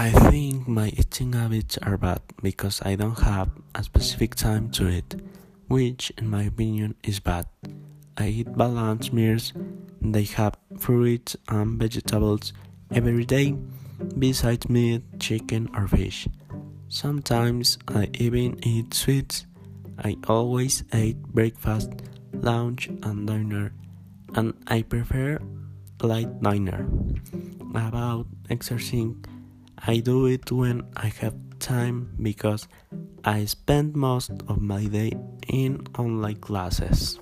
I think my eating habits are bad because I don't have a specific time to eat, which, in my opinion, is bad. I eat balanced meals, they have fruits and vegetables every day, besides meat, chicken, or fish. Sometimes I even eat sweets. I always eat breakfast, lunch, and dinner, and I prefer light dinner. About exercising, I do it when I have time because I spend most of my day in online classes.